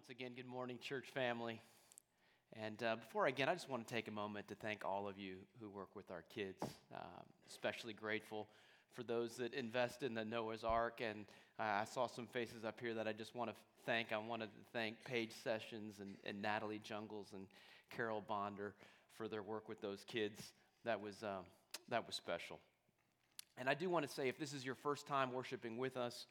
once again, good morning, church family. And uh, before I begin, I just want to take a moment to thank all of you who work with our kids. Um, especially grateful for those that invest in the Noah's Ark. And uh, I saw some faces up here that I just want to thank. I wanted to thank Paige Sessions and, and Natalie Jungles and Carol Bonder for their work with those kids. That was, uh, that was special. And I do want to say if this is your first time worshiping with us,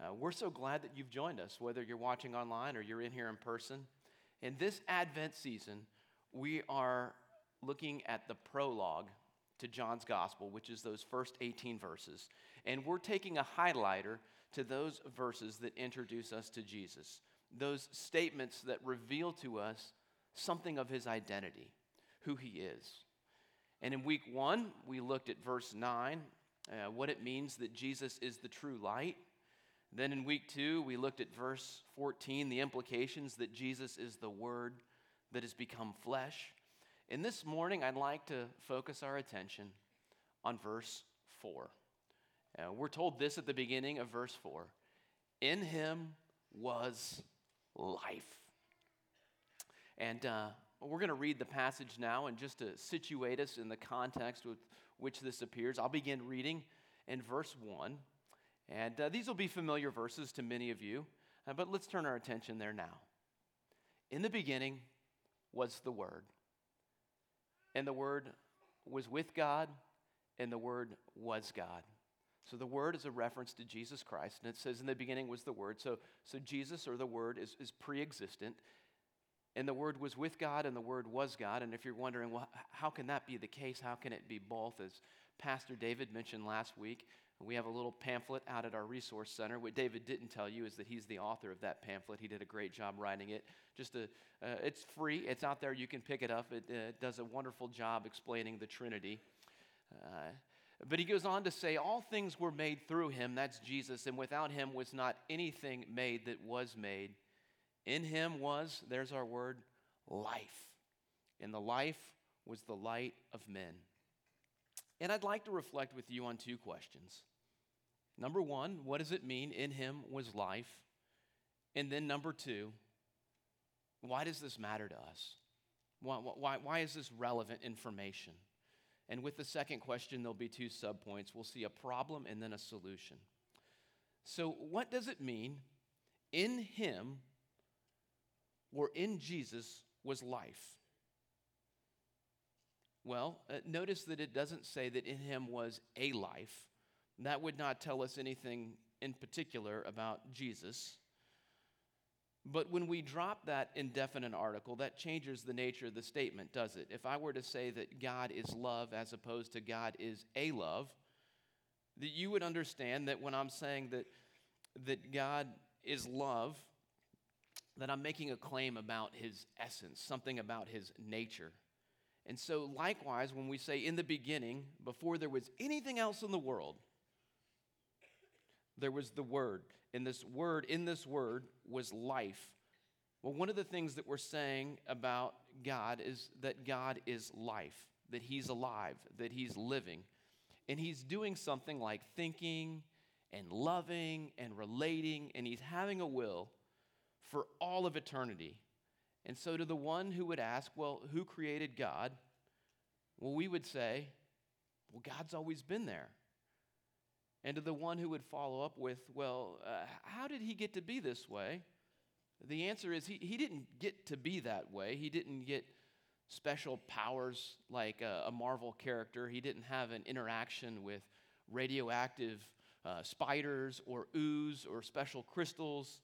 uh, we're so glad that you've joined us, whether you're watching online or you're in here in person. In this Advent season, we are looking at the prologue to John's Gospel, which is those first 18 verses. And we're taking a highlighter to those verses that introduce us to Jesus, those statements that reveal to us something of his identity, who he is. And in week one, we looked at verse 9, uh, what it means that Jesus is the true light. Then in week two, we looked at verse 14, the implications that Jesus is the Word that has become flesh. And this morning, I'd like to focus our attention on verse 4. Uh, we're told this at the beginning of verse 4 In him was life. And uh, we're going to read the passage now, and just to situate us in the context with which this appears, I'll begin reading in verse 1. And uh, these will be familiar verses to many of you, uh, but let's turn our attention there now. In the beginning was the Word, and the Word was with God, and the Word was God. So the Word is a reference to Jesus Christ, and it says in the beginning was the Word. So, so Jesus or the Word is, is pre existent, and the Word was with God, and the Word was God. And if you're wondering, well, how can that be the case? How can it be both? As Pastor David mentioned last week, we have a little pamphlet out at our resource center. What David didn't tell you is that he's the author of that pamphlet. He did a great job writing it. Just a, uh, it's free. It's out there. You can pick it up. It uh, does a wonderful job explaining the Trinity. Uh, but he goes on to say, All things were made through him, that's Jesus, and without him was not anything made that was made. In him was, there's our word, life. And the life was the light of men. And I'd like to reflect with you on two questions. Number one, what does it mean in him was life? And then number two, why does this matter to us? Why, why, why is this relevant information? And with the second question, there'll be two subpoints. We'll see a problem and then a solution. So, what does it mean in him or in Jesus was life? Well, uh, notice that it doesn't say that in him was a life. That would not tell us anything in particular about Jesus. But when we drop that indefinite article, that changes the nature of the statement, does it? If I were to say that God is love as opposed to God is a love, that you would understand that when I'm saying that, that God is love, that I'm making a claim about his essence, something about his nature. And so, likewise, when we say in the beginning, before there was anything else in the world, there was the Word. And this Word, in this Word, was life. Well, one of the things that we're saying about God is that God is life, that He's alive, that He's living. And He's doing something like thinking and loving and relating, and He's having a will for all of eternity. And so, to the one who would ask, well, who created God? Well, we would say, well, God's always been there. And to the one who would follow up with, well, uh, how did he get to be this way? The answer is he, he didn't get to be that way. He didn't get special powers like a, a Marvel character. He didn't have an interaction with radioactive uh, spiders or ooze or special crystals.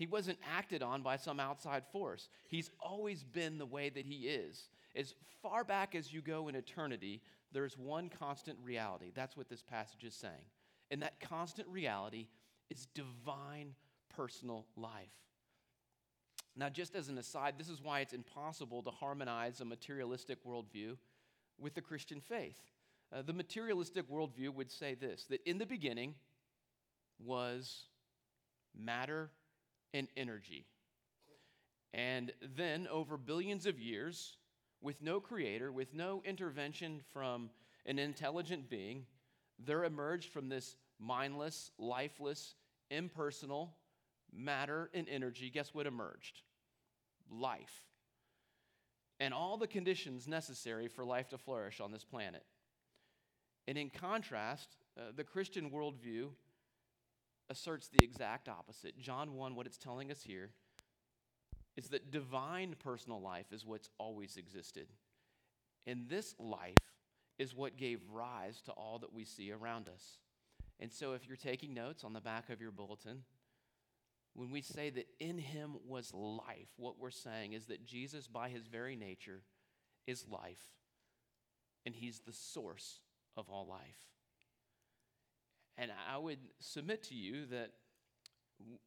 He wasn't acted on by some outside force. He's always been the way that he is. As far back as you go in eternity, there's one constant reality. That's what this passage is saying. And that constant reality is divine personal life. Now, just as an aside, this is why it's impossible to harmonize a materialistic worldview with the Christian faith. Uh, the materialistic worldview would say this that in the beginning was matter and energy. And then, over billions of years, with no creator, with no intervention from an intelligent being, there emerged from this mindless, lifeless, impersonal matter and energy. Guess what emerged? life and all the conditions necessary for life to flourish on this planet. And in contrast, uh, the Christian worldview asserts the exact opposite. John 1, what it's telling us here is that divine personal life is what's always existed. And this life is what gave rise to all that we see around us. And so, if you're taking notes on the back of your bulletin, when we say that in him was life, what we're saying is that Jesus, by his very nature, is life, and he's the source of all life. And I would submit to you that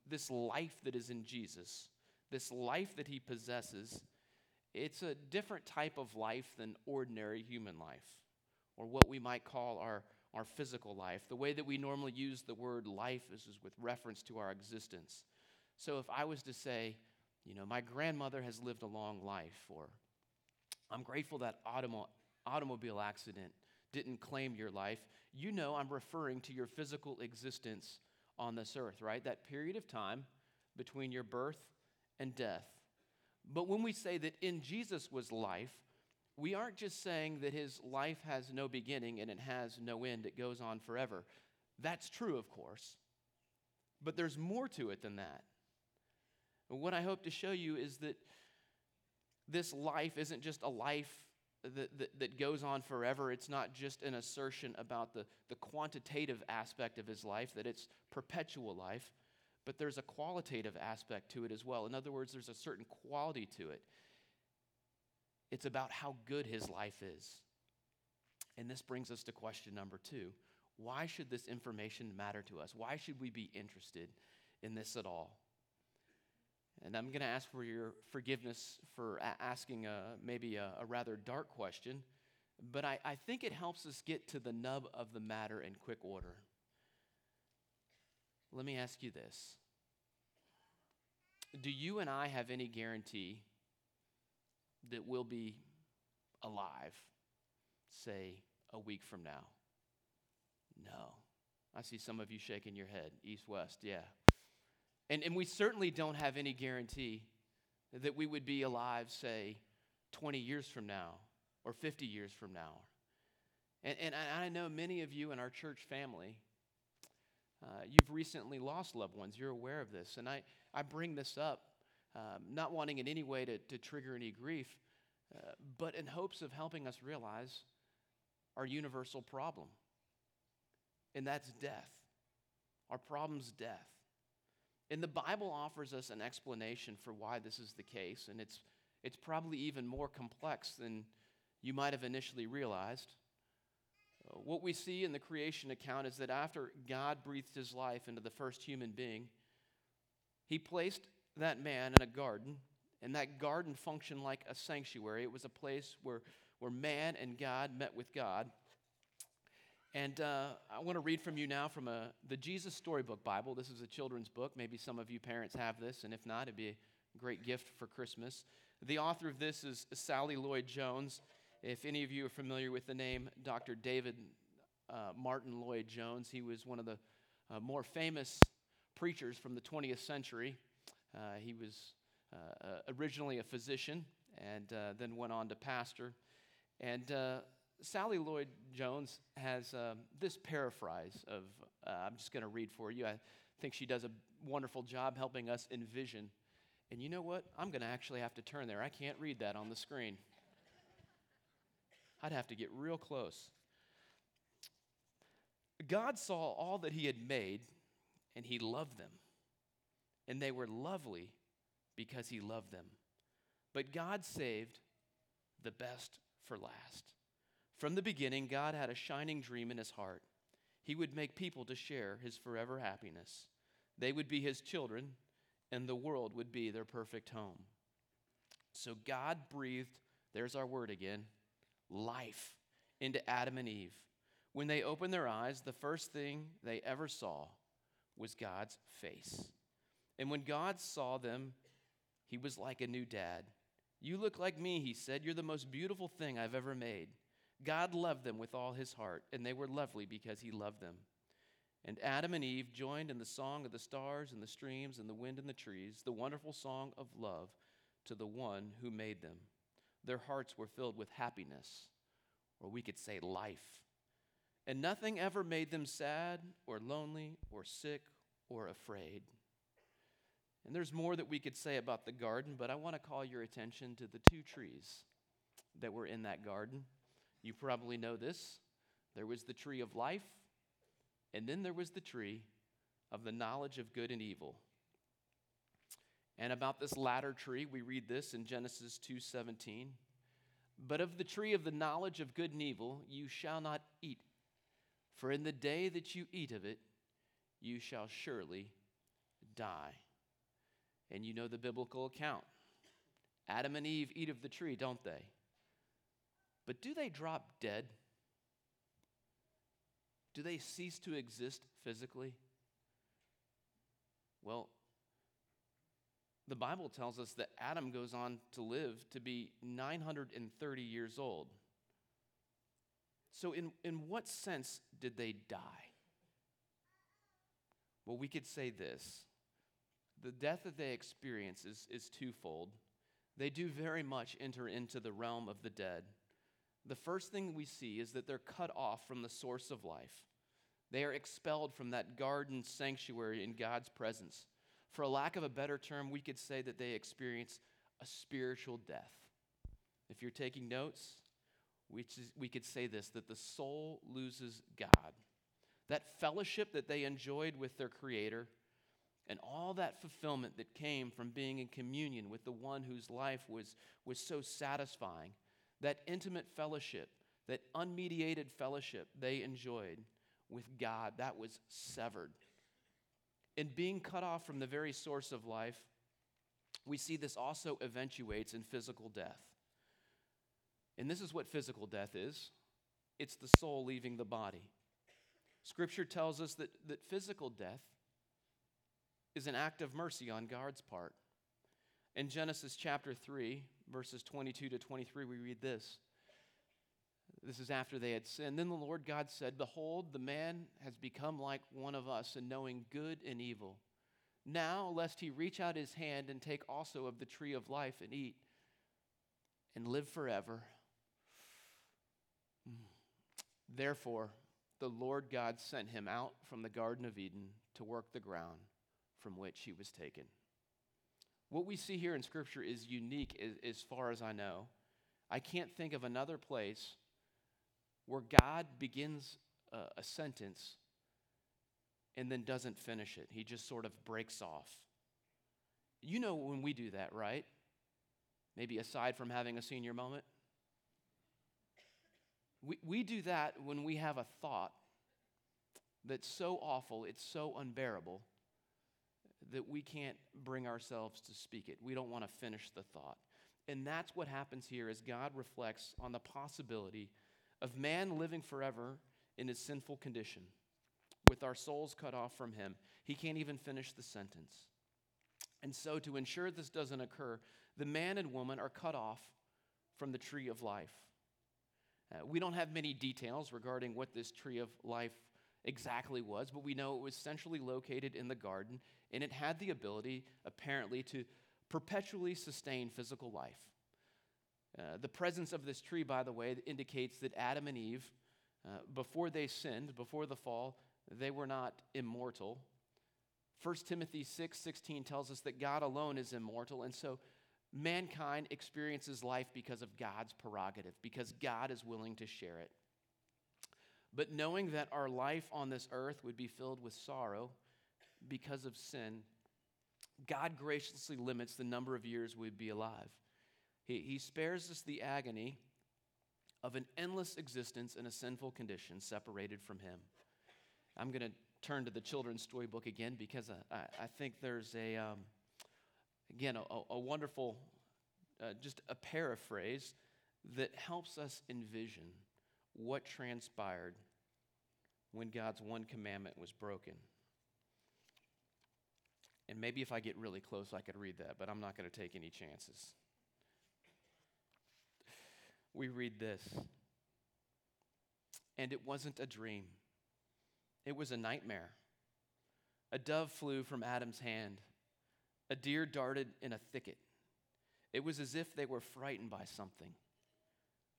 this life that is in Jesus, this life that he possesses, it's a different type of life than ordinary human life, or what we might call our, our physical life. The way that we normally use the word life is, is with reference to our existence. So if I was to say, you know, my grandmother has lived a long life, or I'm grateful that automo- automobile accident didn't claim your life, you know I'm referring to your physical existence on this earth, right? That period of time between your birth and death. But when we say that in Jesus was life, we aren't just saying that his life has no beginning and it has no end, it goes on forever. That's true, of course. But there's more to it than that. what I hope to show you is that this life isn't just a life that, that, that, goes on forever. It's not just an assertion about the, the quantitative aspect of his life, that it's perpetual life, but there's a qualitative aspect to it as well. In other words, there's a certain quality to it. It's about how good his life is. And this brings us to question number two why should this information matter to us? Why should we be interested in this at all? And I'm going to ask for your forgiveness for a- asking a, maybe a, a, rather dark question, but I, I think it helps us get to the nub of the matter in quick order. Let me ask you this Do you and I have any guarantee that we'll be alive, say, a week from now? No. I see some of you shaking your head, east, west, yeah. And, and we certainly don't have any guarantee that we would be alive, say, 20 years from now or 50 years from now. And, and I know many of you in our church family, uh, you've recently lost loved ones. You're aware of this. And I, I bring this up, um, not wanting in any way to, to trigger any grief, uh, but in hopes of helping us realize our universal problem. And that's death. Our problem's death. And the Bible offers us an explanation for why this is the case, and it's, it's probably even more complex than you might have initially realized. Uh, what we see in the creation account is that after God breathed his life into the first human being, he placed that man in a garden, and that garden functioned like a sanctuary. It was a place where, where man and God met with God. And uh, I want to read from you now from a, the Jesus Storybook Bible. This is a children's book. Maybe some of you parents have this, and if not, it'd be a great gift for Christmas. The author of this is Sally Lloyd Jones. If any of you are familiar with the name Dr. David uh, Martyn Lloyd Jones, he was one of the uh, more famous preachers from the 20th century. Uh, he was uh, uh, originally a physician and then went on to pastor. And Sally Lloyd Jones has um, this paraphrase of, uh, I'm just going to read for you. I think she does a wonderful job helping us envision. And you know what? I'm going to actually have to turn there. I can't read that on the screen. I'd have to get real close. God saw all that He had made, and He loved them. And they were lovely because He loved them. But God saved the best for last. From the beginning, God had a shining dream in his heart. He would make people to share his forever happiness. They would be his children, and the world would be their perfect home. So God breathed, there's our word again, life into Adam and Eve. When they opened their eyes, the first thing they ever saw was God's face. And when God saw them, he was like a new dad. You look like me, he said. You're the most beautiful thing I've ever made. God loved them with all his heart, and they were lovely because he loved them. And Adam and Eve joined in the song of the stars and the streams and the wind and the trees, the wonderful song of love, to the one who made them. Their hearts were filled with happiness, or we could say life. And nothing ever made them sad or lonely or sick or afraid. And there's more that we could say about the garden, but I want to call your attention to the two trees that were in that garden. You probably know this. There was the tree of life, and then there was the tree of the knowledge of good and evil. And about this latter tree, we read this in Genesis 2:17. But of the tree of the knowledge of good and evil you shall not eat, for in the day that you eat of it, you shall surely die. And you know the biblical account. Adam and Eve eat of the tree, don't they? But do they drop dead? Do they cease to exist physically? Well, the Bible tells us that Adam goes on to live to be 930 years old. So, in, in what sense did they die? Well, we could say this the death that they experience is, is twofold. They do very much enter into the realm of the dead. The first thing we see is that they're cut off from the source of life. They are expelled from that garden sanctuary in God's presence. For a lack of a better term, we could say that they experience a spiritual death. If you're taking notes, we, could say this that the soul loses God. That fellowship that they enjoyed with their Creator and all that fulfillment that came from being in communion with the one whose life was, was so satisfying, that intimate fellowship, that unmediated fellowship they enjoyed with God, that was severed in being cut off from the very source of life, we see this also eventuates in physical death. And this is what physical death is it's the soul leaving the body. Scripture tells us that, that physical death is an act of mercy on God's part. In Genesis chapter 3, verses 22 to 23, we read this this is after they had sinned. Then the Lord God said, Behold, the man has become like one of us in knowing good and evil. Now, lest he reach out his hand and take also of the tree of life and eat and live forever. Mm. Therefore, the Lord God sent him out from the Garden of Eden to work the ground from which he was taken. What we see here in Scripture is unique as, as far as I know. I can't think of another place where God begins a, a sentence and then doesn't finish it. He just sort of breaks off. You know when we do that, right? Maybe aside from having a senior moment. We, we do that when we have a thought that's so awful, it's so unbearable, that we can't bring ourselves to speak it. We don't want to finish the thought. And that's what happens here as God reflects on the possibility of man living forever in his sinful condition, with our souls cut off from him. He can't even finish the sentence. And so, to ensure this doesn't occur, the man and woman are cut off from the tree of life. Uh, we don't have many details regarding what this tree of life exactly was, but we know it was centrally located in the garden, and it had the ability, apparently, to perpetually sustain physical life. Uh, the presence of this tree, by the way, indicates that Adam and Eve, uh, before they sinned, before the fall, they were not immortal. 1 Timothy 6 16 tells us that God alone is immortal, and so mankind experiences life because of God's prerogative, because God is willing to share it. But knowing that our life on this earth would be filled with sorrow because of sin, God graciously limits the number of years we'd be alive. He, he spares us the agony of an endless existence in a sinful condition separated from Him. I'm going to turn to the children's storybook again because I, I, think there's a, um, again, a, a wonderful, uh, just a paraphrase that helps us envision what transpired when God's one commandment was broken. And maybe if I get really close, I could read that, but I'm not going to take any chances we read this. And it wasn't a dream, it was a nightmare. A dove flew from Adam's hand, a deer darted in a thicket, It was as if they were frightened by something.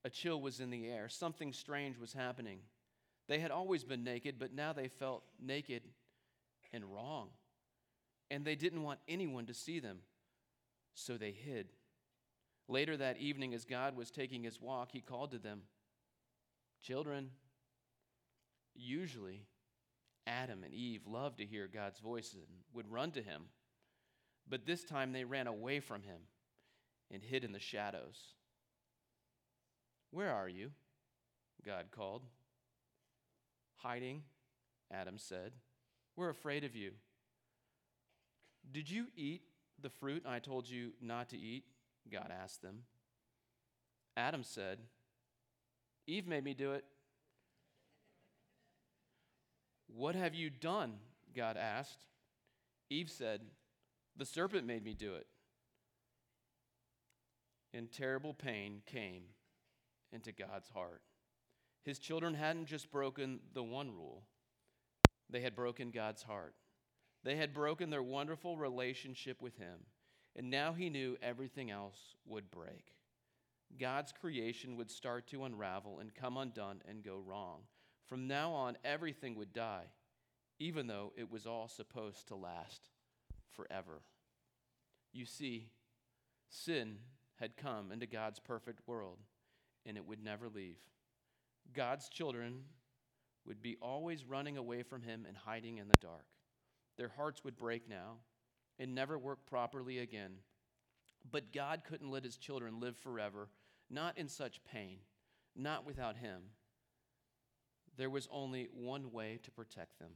A chill was in the air. Something strange was happening. They had always been naked, but now they felt naked and wrong. And they didn't want anyone to see them, so they hid. Later that evening, as God was taking his walk, he called to them Children, usually Adam and Eve loved to hear God's voice and would run to him. But this time they ran away from him and hid in the shadows. Where are you? God called. Hiding, Adam said. We're afraid of you. Did you eat the fruit I told you not to eat? God asked them. Adam said, Eve made me do it. What have you done? God asked. Eve said, The serpent made me do it. And terrible pain came into God's heart. His children hadn't just broken the one rule, they had broken God's heart. They had broken their wonderful relationship with Him, and now He knew everything else would break. God's creation would start to unravel and come undone and go wrong. From now on, everything would die, even though it was all supposed to last forever. You see, sin had come into God's perfect world, and it would never leave. God's children would be always running away from Him and hiding in the dark. Their hearts would break now and never work properly again. But God couldn't let His children live forever, not in such pain, not without Him there was only one way to protect them.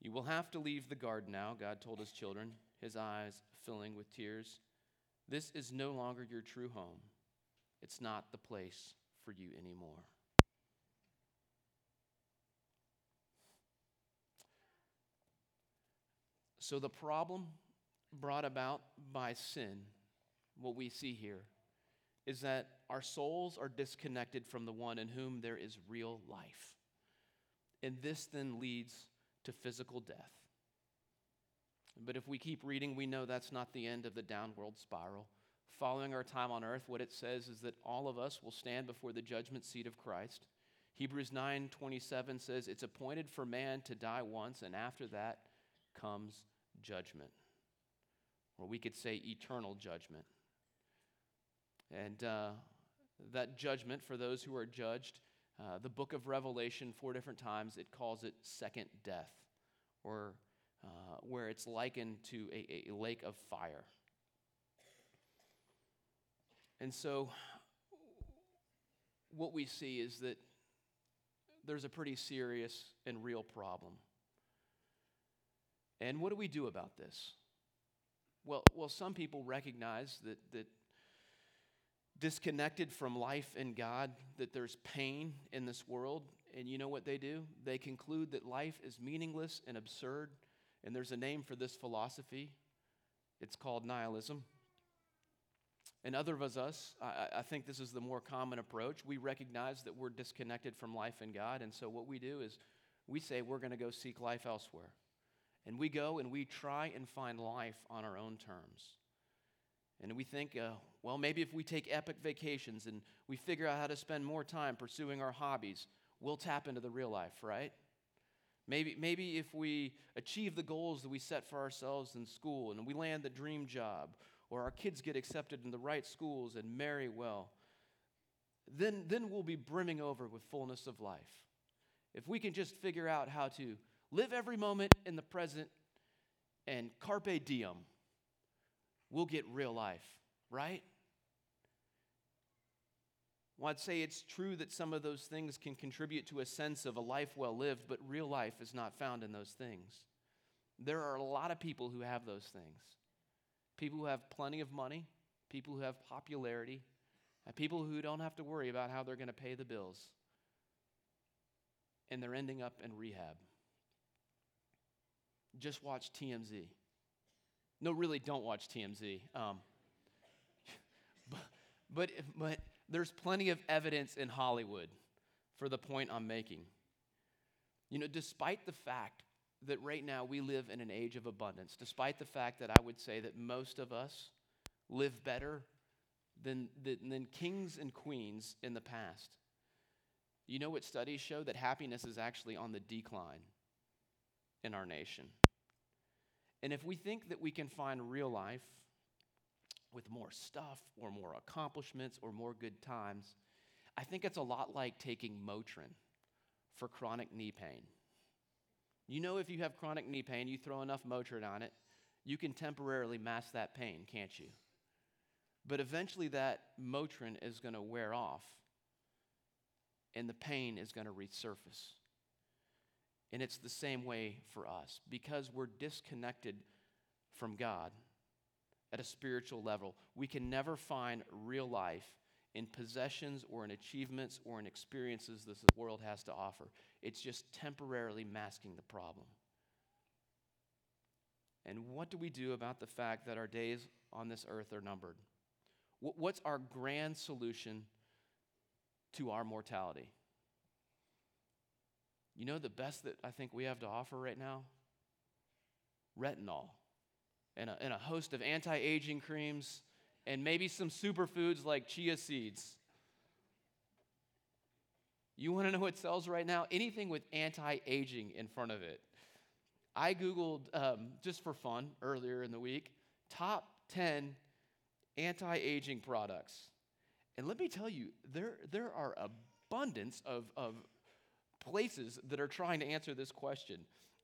You will have to leave the garden now, God told his children, his eyes filling with tears. This is no longer your true home. It's not the place for you anymore. So, the problem brought about by sin, what we see here, is that our souls are disconnected from the one in whom there is real life. And this then leads to physical death. But if we keep reading, we know that's not the end of the downward spiral. Following our time on earth, what it says is that all of us will stand before the judgment seat of Christ. Hebrews 9:27 says it's appointed for man to die once and after that comes judgment. Or we could say eternal judgment. And uh, that judgment for those who are judged, uh, the book of Revelation, four different times, it calls it second death, or uh, where it's likened to a, a lake of fire. And so, what we see is that there's a pretty serious and real problem. And what do we do about this? Well, well, some people recognize that, that disconnected from life and God, that there's pain in this world. And you know what they do? They conclude that life is meaningless and absurd. And there's a name for this philosophy it's called nihilism. And other of us, I, I, think this is the more common approach. We recognize that we're disconnected from life and God. And so what we do is we say we're going to go seek life elsewhere. And we go and we try and find life on our own terms. And we think, uh, well, maybe if we take epic vacations and we figure out how to spend more time pursuing our hobbies, we'll tap into the real life, right? Maybe, maybe if we achieve the goals that we set for ourselves in school and we land the dream job, or our kids get accepted in the right schools and marry well, then, then we'll be brimming over with fullness of life. If we can just figure out how to live every moment in the present and carpe diem, we'll get real life, right? Well, I'd say it's true that some of those things can contribute to a sense of a life well lived, but real life is not found in those things. There are a lot of people who have those things people who have plenty of money, people who have popularity, and people who don't have to worry about how they're going to pay the bills. And they're ending up in rehab. Just watch TMZ. No, really, don't watch TMZ. Um, but, but, but there's plenty of evidence in Hollywood for the point I'm making. You know, despite the fact that right now we live in an age of abundance, despite the fact that I would say that most of us live better than, than, than kings and queens in the past. You know what studies show? That happiness is actually on the decline in our nation. And if we think that we can find real life with more stuff or more accomplishments or more good times, I think it's a lot like taking Motrin for chronic knee pain. You know, if you have chronic knee pain, you throw enough Motrin on it, you can temporarily mask that pain, can't you? But eventually, that Motrin is going to wear off and the pain is going to resurface. And it's the same way for us because we're disconnected from God at a spiritual level. We can never find real life in possessions or in achievements or in experiences this world has to offer. It's just temporarily masking the problem. And what do we do about the fact that our days on this earth are numbered? What's our grand solution to our mortality? You know the best that I think we have to offer right now? Retinol and a, and a host of anti aging creams and maybe some superfoods like chia seeds. You want to know what sells right now? Anything with anti aging in front of it. I Googled um, just for fun earlier in the week top 10 anti aging products. And let me tell you, there, there are abundance of, of places that are trying to answer this question.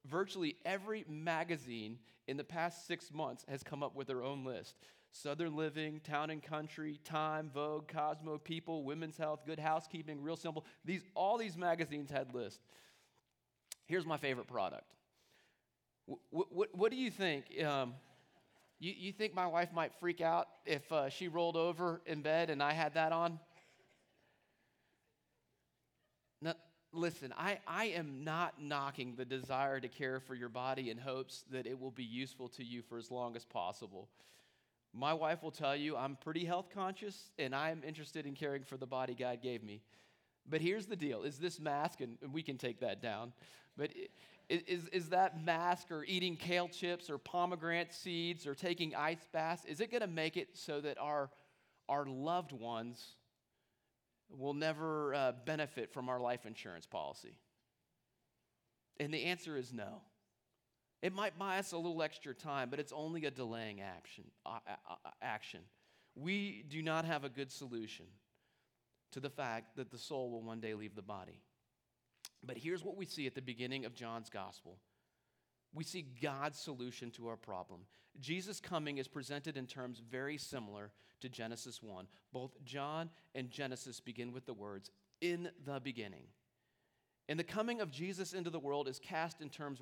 Virtually every magazine in the past six months has come up with their own list. Southern Living, Town and Country, Time, Vogue, Cosmo, People, Women's Health, Good Housekeeping, Real Simple. These, all these magazines had lists. Here's my favorite product. What, what, what do you think? Um, you, you think my wife might freak out if uh, she rolled over in bed and I had that on? Now, listen, I, I am not knocking the desire to care for your body in hopes that it will be useful to you for as long as possible. My wife will tell you I'm pretty health conscious and I'm interested in caring for the body God gave me. But here's the deal is this mask, and we can take that down, but is, is that mask or eating kale chips or pomegranate seeds or taking ice baths, is it going to make it so that our, our loved ones will never uh, benefit from our life insurance policy? And the answer is no. It might buy us a little extra time, but it's only a delaying action. Uh, uh, uh, action. We do not have a good solution to the fact that the soul will one day leave the body. But here's what we see at the beginning of John's gospel we see God's solution to our problem. Jesus' coming is presented in terms very similar to Genesis 1. Both John and Genesis begin with the words, in the beginning. And the coming of Jesus into the world is cast in terms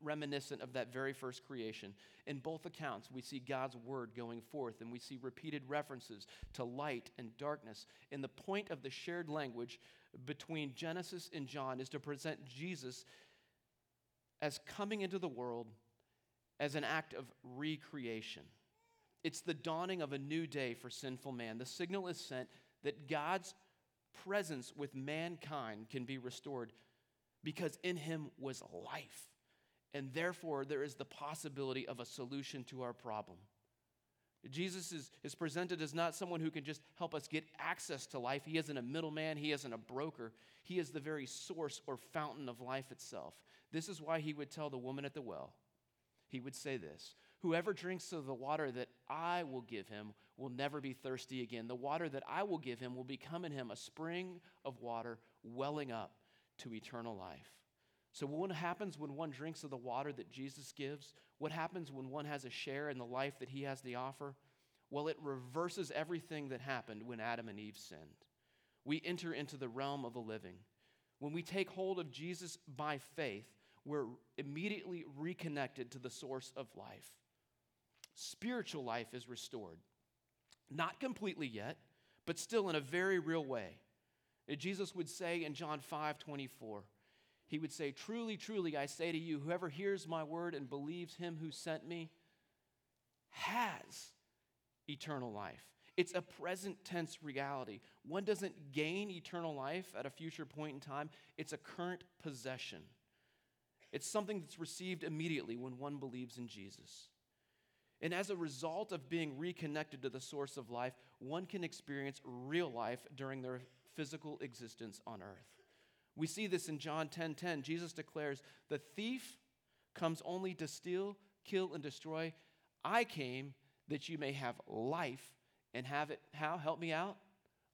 reminiscent of that very first creation. In both accounts, we see God's word going forth, and we see repeated references to light and darkness. And the point of the shared language between Genesis and John is to present Jesus as coming into the world as an act of recreation. It's the dawning of a new day for sinful man. The signal is sent that God's presence with mankind can be restored because in him was life. And therefore, there is the possibility of a solution to our problem. Jesus is, is presented as not someone who can just help us get access to life. He isn't a middleman, he isn't a broker. He is the very source or fountain of life itself. This is why he would tell the woman at the well, he would say this Whoever drinks of the water that I will give him will never be thirsty again. The water that I will give him will become in him a spring of water welling up to eternal life. So, what happens when one drinks of the water that Jesus gives? What happens when one has a share in the life that he has to offer? Well, it reverses everything that happened when Adam and Eve sinned. We enter into the realm of the living. When we take hold of Jesus by faith, we're immediately reconnected to the source of life. Spiritual life is restored. Not completely yet, but still in a very real way. Jesus would say in John 5 24, he would say, Truly, truly, I say to you, whoever hears my word and believes him who sent me has eternal life. It's a present tense reality. One doesn't gain eternal life at a future point in time, it's a current possession. It's something that's received immediately when one believes in Jesus. And as a result of being reconnected to the source of life, one can experience real life during their physical existence on earth. We see this in John 10:10. 10, 10. Jesus declares, "The thief comes only to steal, kill and destroy. I came that you may have life and have it how help me out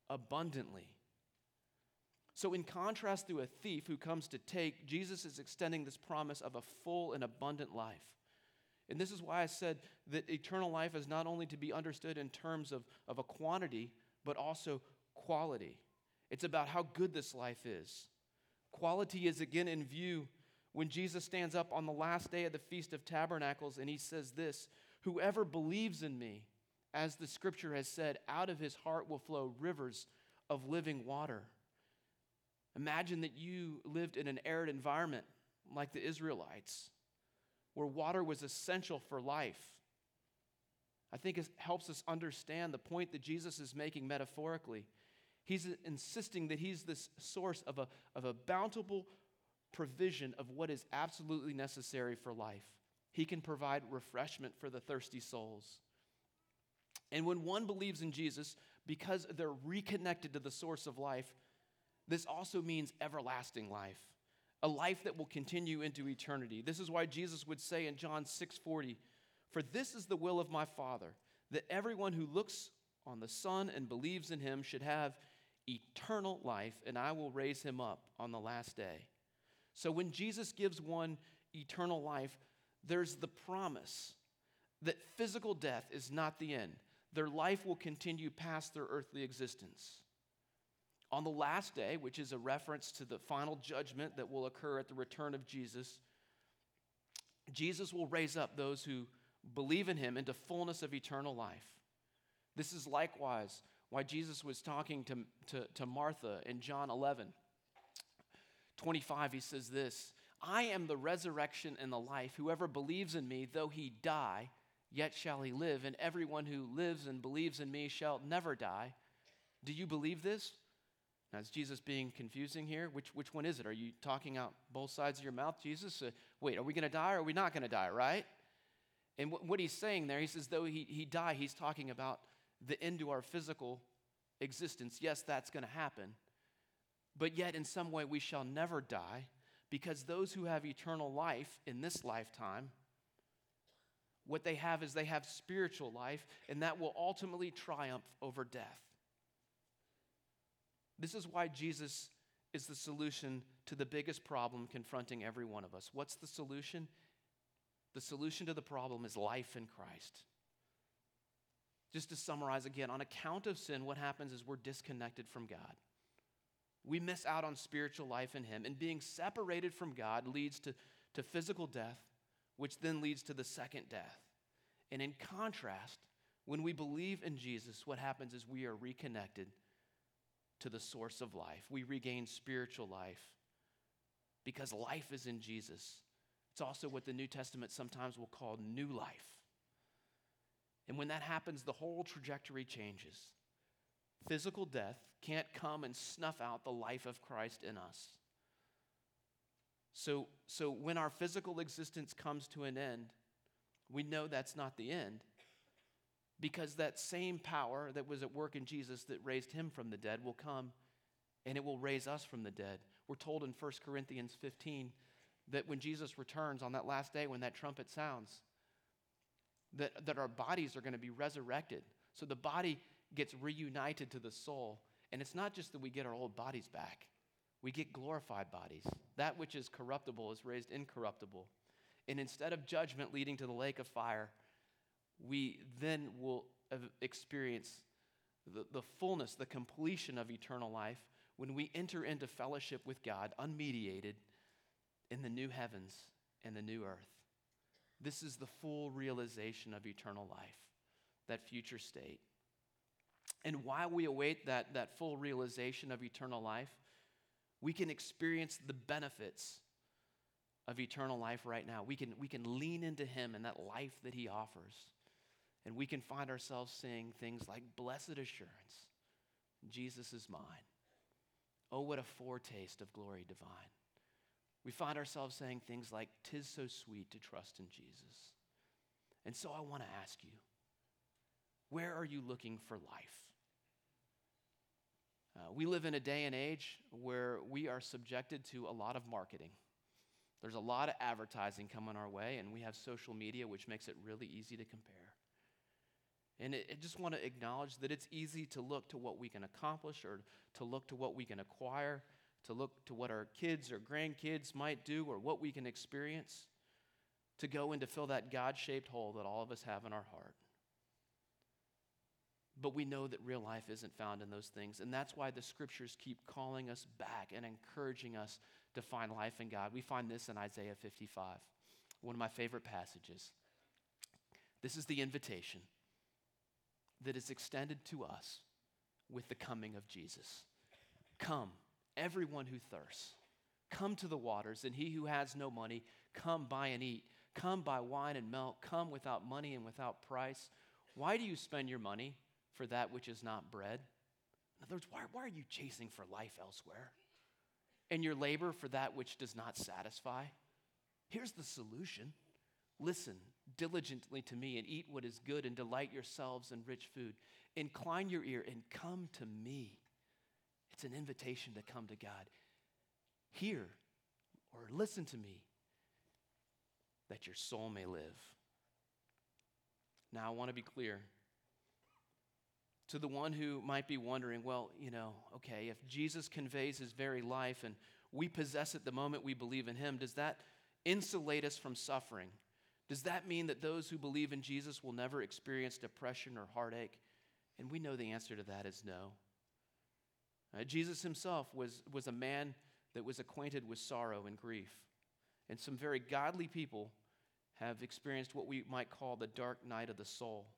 abundantly." So, in contrast to a thief who comes to take, Jesus is extending this promise of a full and abundant life. And this is why I said that eternal life is not only to be understood in terms of, of a quantity, but also quality. It's about how good this life is. Quality is again in view when Jesus stands up on the last day of the Feast of Tabernacles and he says this Whoever believes in me, as the scripture has said, out of his heart will flow rivers of living water. Imagine that you lived in an arid environment like the Israelites, where water was essential for life. I think it helps us understand the point that Jesus is making metaphorically. He's insisting that he's this source of a, of a bountiful provision of what is absolutely necessary for life. He can provide refreshment for the thirsty souls. And when one believes in Jesus, because they're reconnected to the source of life, this also means everlasting life, a life that will continue into eternity. This is why Jesus would say in John 6:40, "For this is the will of my Father, that everyone who looks on the Son and believes in him should have eternal life, and I will raise him up on the last day." So when Jesus gives one eternal life, there's the promise that physical death is not the end. Their life will continue past their earthly existence. On the last day, which is a reference to the final judgment that will occur at the return of Jesus, Jesus will raise up those who believe in him into fullness of eternal life. This is likewise why Jesus was talking to, to, to Martha in John 11. 25, he says this I am the resurrection and the life. Whoever believes in me, though he die, yet shall he live. And everyone who lives and believes in me shall never die. Do you believe this? Now, is Jesus being confusing here? Which, which one is it? Are you talking out both sides of your mouth, Jesus? Uh, wait, are we going to die or are we not going to die, right? And w- what he's saying there, he says, though he, he die, he's talking about the end to our physical existence. Yes, that's going to happen. But yet, in some way, we shall never die because those who have eternal life in this lifetime, what they have is they have spiritual life, and that will ultimately triumph over death. This is why Jesus is the solution to the biggest problem confronting every one of us. What's the solution? The solution to the problem is life in Christ. Just to summarize again, on account of sin, what happens is we're disconnected from God. We miss out on spiritual life in Him, and being separated from God leads to, to physical death, which then leads to the second death. And in contrast, when we believe in Jesus, what happens is we are reconnected to the source of life. We regain spiritual life because life is in Jesus. It's also what the New Testament sometimes will call new life. And when that happens, the whole trajectory changes. Physical death can't come and snuff out the life of Christ in us. So, so when our physical existence comes to an end, we know that's not the end because that same power that was at work in Jesus that raised him from the dead will come and it will raise us from the dead. We're told in 1 Corinthians 15 that when Jesus returns on that last day, when that trumpet sounds, that, that our bodies are going to be resurrected. So the body gets reunited to the soul. And it's not just that we get our old bodies back, we get glorified bodies. That which is corruptible is raised incorruptible. And instead of judgment leading to the lake of fire, we then will experience the, the fullness, the completion of eternal life when we enter into fellowship with God, unmediated, in the new heavens and the new earth. This is the full realization of eternal life, that future state. And while we await that, that full realization of eternal life, we can experience the benefits of eternal life right now. We can, we can lean into Him and that life that He offers. And we can find ourselves saying things like, Blessed assurance, Jesus is mine. Oh, what a foretaste of glory divine. We find ourselves saying things like, Tis so sweet to trust in Jesus. And so I want to ask you where are you looking for life? Uh, we live in a day and age where we are subjected to a lot of marketing. There's a lot of advertising coming our way, and we have social media, which makes it really easy to compare. And I just want to acknowledge that it's easy to look to what we can accomplish or to look to what we can acquire, to look to what our kids or grandkids might do or what we can experience, to go and to fill that God shaped hole that all of us have in our heart. But we know that real life isn't found in those things. And that's why the scriptures keep calling us back and encouraging us to find life in God. We find this in Isaiah 55, one of my favorite passages. This is the invitation that is extended to us with the coming of Jesus. Come, everyone who thirsts, come to the waters, and he who has no money, come buy and eat. Come buy wine and milk. Come without money and without price. Why do you spend your money for that which is not bread? In other words, why, why are you chasing for life elsewhere? And your labor for that which does not satisfy? Here's the solution listen diligently to me and eat what is good and delight yourselves in rich food. Incline your ear and come to me. It's an invitation to come to God. Hear or listen to me that your soul may live. Now, I want to be clear. To the one who might be wondering, well, you know, okay, if Jesus conveys his very life and we possess it the moment we believe in him, does that insulate us from suffering? Does that mean that those who believe in Jesus will never experience depression or heartache? And we know the answer to that is no. Uh, Jesus himself was, was a man that was acquainted with sorrow and grief. And some very godly people have experienced what we might call the dark night of the soul.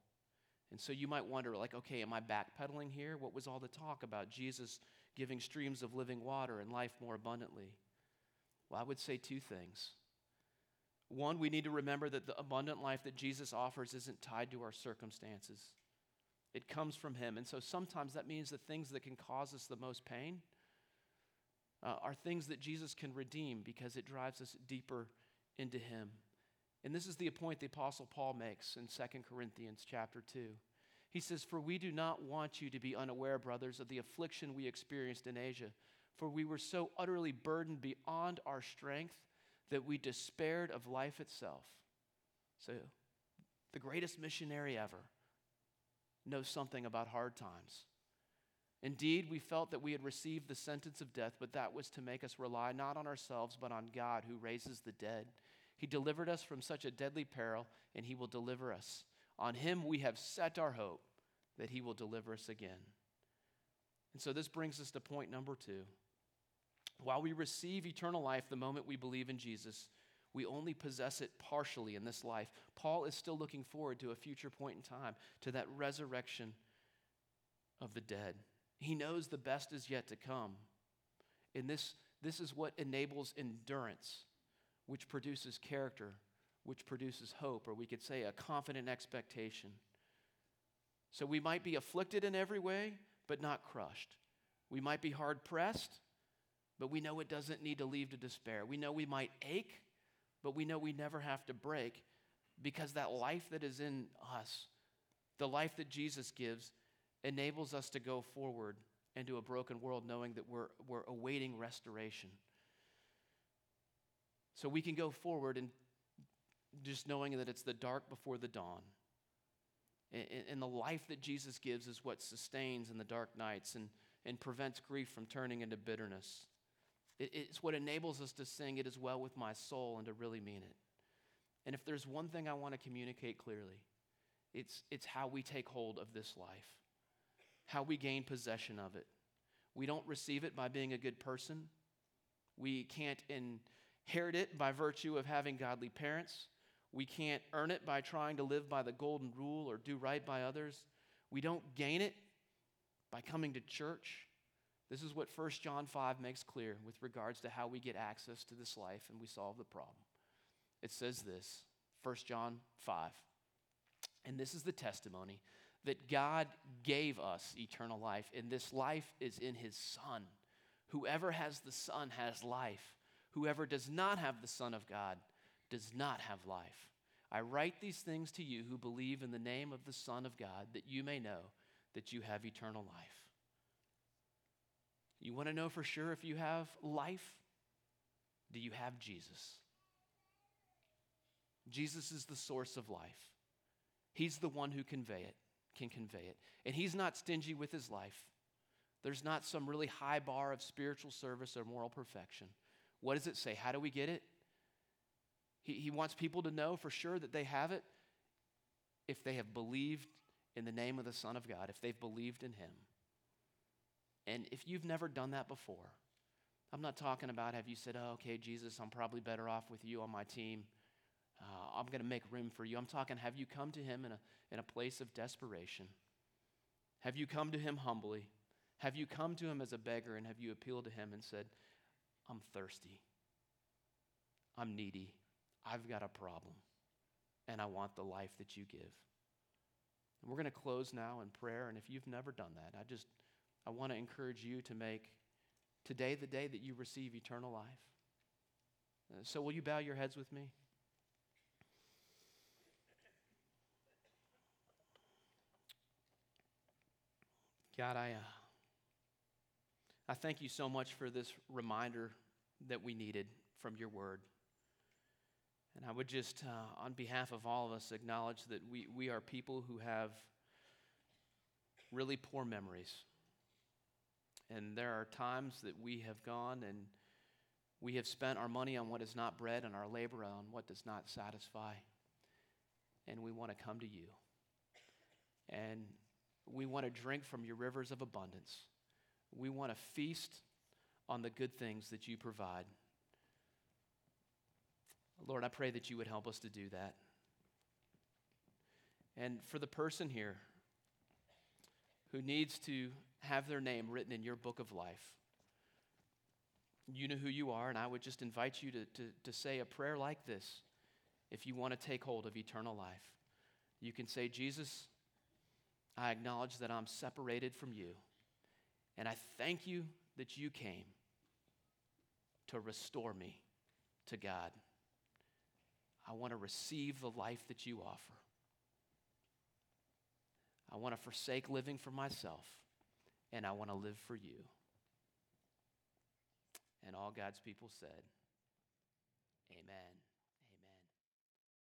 And so you might wonder, like, okay, am I backpedaling here? What was all the talk about Jesus giving streams of living water and life more abundantly? Well, I would say two things. One, we need to remember that the abundant life that Jesus offers isn't tied to our circumstances, it comes from Him. And so sometimes that means the things that can cause us the most pain uh, are things that Jesus can redeem because it drives us deeper into Him. And this is the point the Apostle Paul makes in 2 Corinthians chapter 2. He says, For we do not want you to be unaware, brothers, of the affliction we experienced in Asia, for we were so utterly burdened beyond our strength that we despaired of life itself. So, the greatest missionary ever knows something about hard times. Indeed, we felt that we had received the sentence of death, but that was to make us rely not on ourselves, but on God who raises the dead. He delivered us from such a deadly peril, and He will deliver us. On Him we have set our hope that He will deliver us again. And so this brings us to point number two. While we receive eternal life the moment we believe in Jesus, we only possess it partially in this life. Paul is still looking forward to a future point in time, to that resurrection of the dead. He knows the best is yet to come. And this, this is what enables endurance, which produces character, which produces hope, or we could say a confident expectation. So we might be afflicted in every way, but not crushed. We might be hard pressed, but we know it doesn't need to leave to despair. We know we might ache, but we know we never have to break because that life that is in us, the life that Jesus gives, enables us to go forward into a broken world knowing that we're, we're awaiting restoration. So we can go forward and just knowing that it's the dark before the dawn. And, the life that Jesus gives is what sustains in the dark nights and, and prevents grief from turning into bitterness. It's what enables us to sing, It is well with my soul, and to really mean it. And if there's one thing I want to communicate clearly, it's, it's how we take hold of this life, how we gain possession of it. We don't receive it by being a good person. We can't inherit it by virtue of having godly parents. We can't earn it by trying to live by the golden rule or do right by others. We don't gain it by coming to church. This is what 1 John 5 makes clear with regards to how we get access to this life and we solve the problem. It says this 1 John 5. And this is the testimony that God gave us eternal life, and this life is in his Son. Whoever has the Son has life. Whoever does not have the Son of God does not have life. I write these things to you who believe in the name of the Son of God, that you may know that you have eternal life. You want to know for sure if you have life? Do you have Jesus? Jesus is the source of life. He's the one who convey it, can convey it. And he's not stingy with his life. There's not some really high bar of spiritual service or moral perfection. What does it say? How do we get it? He, he wants people to know for sure that they have it if they have believed in the name of the Son of God, if they've believed in Him. And if you've never done that before, I'm not talking about have you said, oh, okay, Jesus, I'm probably better off with you on my team. Uh, I'm going to make room for you. I'm talking, have you come to Him in a, in a place of desperation? Have you come to Him humbly? Have you come to Him as a beggar and have you appealed to Him and said, I'm thirsty, I'm needy, I've got a problem, and I want the life that you give. And we're going to close now in prayer. And if you've never done that, I just I want to encourage you to make today the day that you receive eternal life. Uh, so, will you bow your heads with me? God, I, uh, I thank you so much for this reminder that we needed from your word. And I would just, uh, on behalf of all of us, acknowledge that we, we are people who have really poor memories. And there are times that we have gone and we have spent our money on what is not bread and our labor on what does not satisfy. And we want to come to you. And we want to drink from your rivers of abundance. We want to feast on the good things that you provide. Lord, I pray that you would help us to do that. And for the person here who needs to have their name written in your book of life, you know who you are, and I would just invite you to, to, to say a prayer like this if you want to take hold of eternal life. You can say, Jesus, I acknowledge that I'm separated from you, and I thank you that you came to restore me to God. I want to receive the life that you offer. I want to forsake living for myself, and I want to live for you. And all God's people said, Amen.